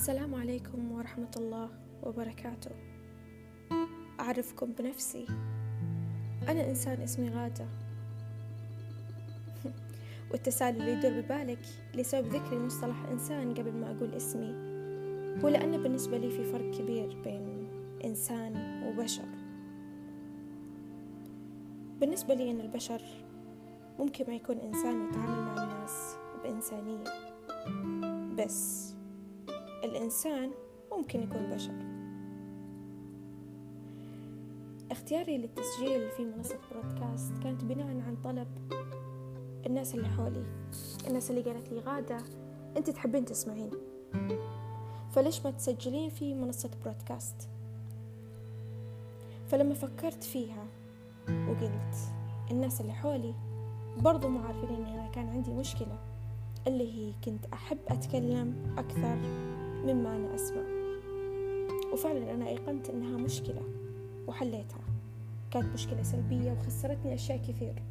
السلام عليكم ورحمة الله وبركاته. أعرفكم بنفسي. أنا إنسان اسمي غادة. والتساؤل اللي يدور ببالك لسبب ذكري مصطلح إنسان قبل ما أقول اسمي هو لأن بالنسبة لي في فرق كبير بين إنسان وبشر. بالنسبة لي أن البشر ممكن ما يكون إنسان يتعامل مع الناس بإنسانية. بس الإنسان ممكن يكون بشر. اختياري للتسجيل في منصة برودكاست كانت بناء عن طلب الناس اللي حولي الناس اللي قالت لي غادة أنت تحبين تسمعين. فليش ما تسجلين في منصة برودكاست؟ فلما فكرت فيها وقلت الناس اللي حولي برضو مو عارفين إن أنا كان عندي مشكلة اللي هي كنت أحب أتكلم أكثر مما أنا أسمع. وفعلا أنا أيقنت إنها مشكلة وحليتها. كانت مشكلة سلبية وخسرتني أشياء كثير.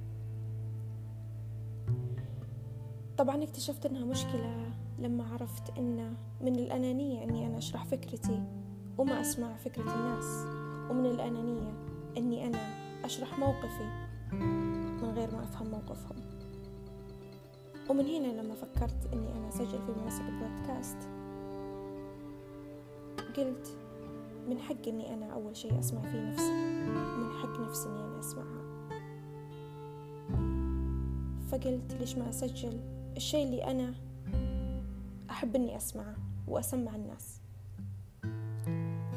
طبعا اكتشفت إنها مشكلة لما عرفت إن من الأنانية إني أنا أشرح فكرتي وما أسمع فكرة الناس ومن الأنانية إني أنا أشرح موقفي من غير ما أفهم موقفهم. ومن هنا لما فكرت إني أنا أسجل في منصة بودكاست قلت من حق إني أنا أول شيء أسمع فيه نفسي ومن حق نفسي إني أنا أسمعها. فقلت ليش ما أسجل الشيء اللي أنا أحب إني أسمعه وأسمع الناس.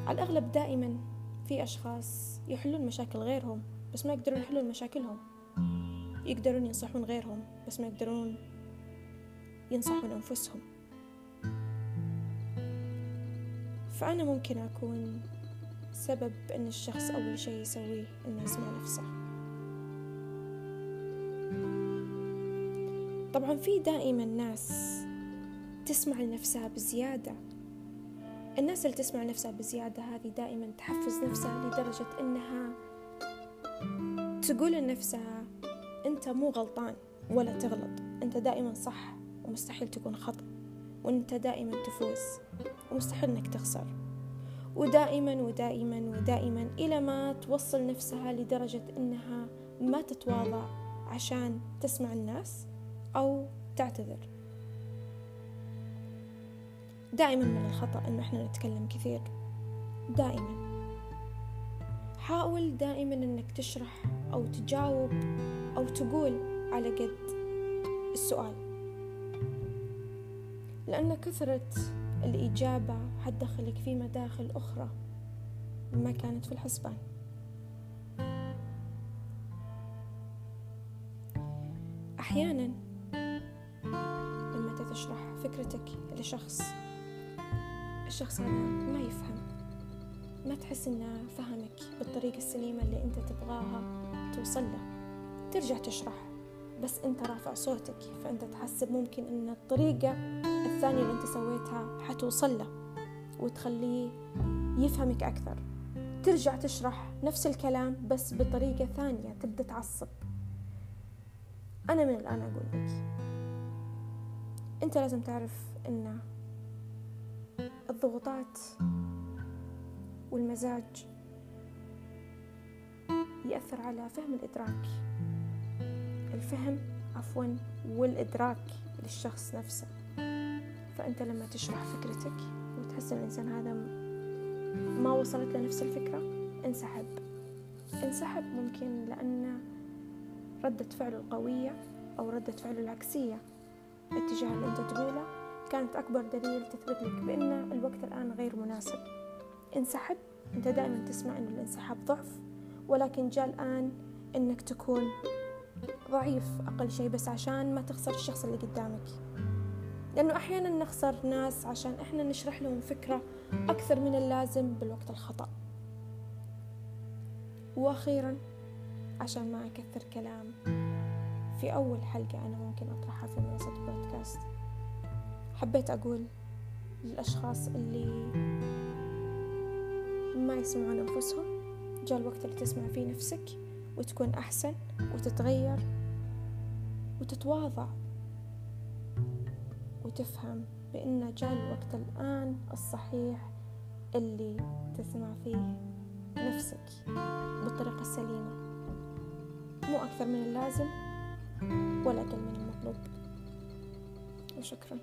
على الأغلب دائما في أشخاص يحلون مشاكل غيرهم بس ما يقدرون يحلون مشاكلهم. يقدرون ينصحون غيرهم بس ما يقدرون ينصحون أنفسهم. فأنا ممكن أكون سبب أن الشخص أول شيء يسويه أنه يسمع نفسه. طبعا في دائما ناس تسمع لنفسها بزيادة. الناس اللي تسمع نفسها بزيادة هذه دائما تحفز نفسها لدرجة أنها تقول لنفسها أنت مو غلطان ولا تغلط. أنت دائما صح ومستحيل تكون خطأ. وأنت دائما تفوز. ومستحيل أنك تخسر. ودائما ودائما ودائما إلى ما توصل نفسها لدرجة أنها ما تتواضع عشان تسمع الناس أو تعتذر. دائما من الخطأ أن إحنا نتكلم كثير. دائما. حاول دائما أنك تشرح أو تجاوب أو تقول على قد السؤال. لأن كثرة الإجابة حتدخلك في مداخل أخرى ما كانت في الحسبان. أحيانا لما تشرح فكرتك لشخص الشخص هذا ما يفهم ما تحس إنه فهمك بالطريقة السليمة اللي أنت تبغاها توصل له. ترجع تشرح. بس انت رافع صوتك فأنت تحسب ممكن إن الطريقة الثانية اللي انت سويتها حتوصل له وتخليه يفهمك أكثر. ترجع تشرح نفس الكلام بس بطريقة ثانية تبدأ تعصب. أنا من الآن أقول لك أنت لازم تعرف أن الضغوطات والمزاج يأثر على فهم الإدراك. الفهم عفوا والإدراك للشخص نفسه. فأنت لما تشرح فكرتك وتحس الإنسان هذا ما وصلت له نفس الفكرة انسحب. انسحب ممكن لأن ردة فعله القوية أو ردة فعله العكسية. الاتجاه اللي أنت تقوله كانت أكبر دليل تثبت لك بأن الوقت الآن غير مناسب. انسحب أنت دائما تسمع أن الانسحاب ضعف ولكن جاء الآن أنك تكون ضعيف أقل شيء بس عشان ما تخسر الشخص اللي قدامك. لأنه أحيانا نخسر ناس عشان إحنا نشرح لهم فكرة أكثر من اللازم بالوقت الخطأ. وأخيرا عشان ما أكثر كلام في أول حلقة أنا ممكن أطرحها في منصة بودكاست. حبيت أقول للأشخاص اللي ما يسمعون أنفسهم جاء الوقت اللي تسمع فيه نفسك. وتكون أحسن وتتغير وتتواضع وتفهم بأن جاء الوقت الآن الصحيح اللي تسمع فيه نفسك بالطريقة السليمة. مو أكثر من اللازم ولا أقل من المطلوب. وشكرا.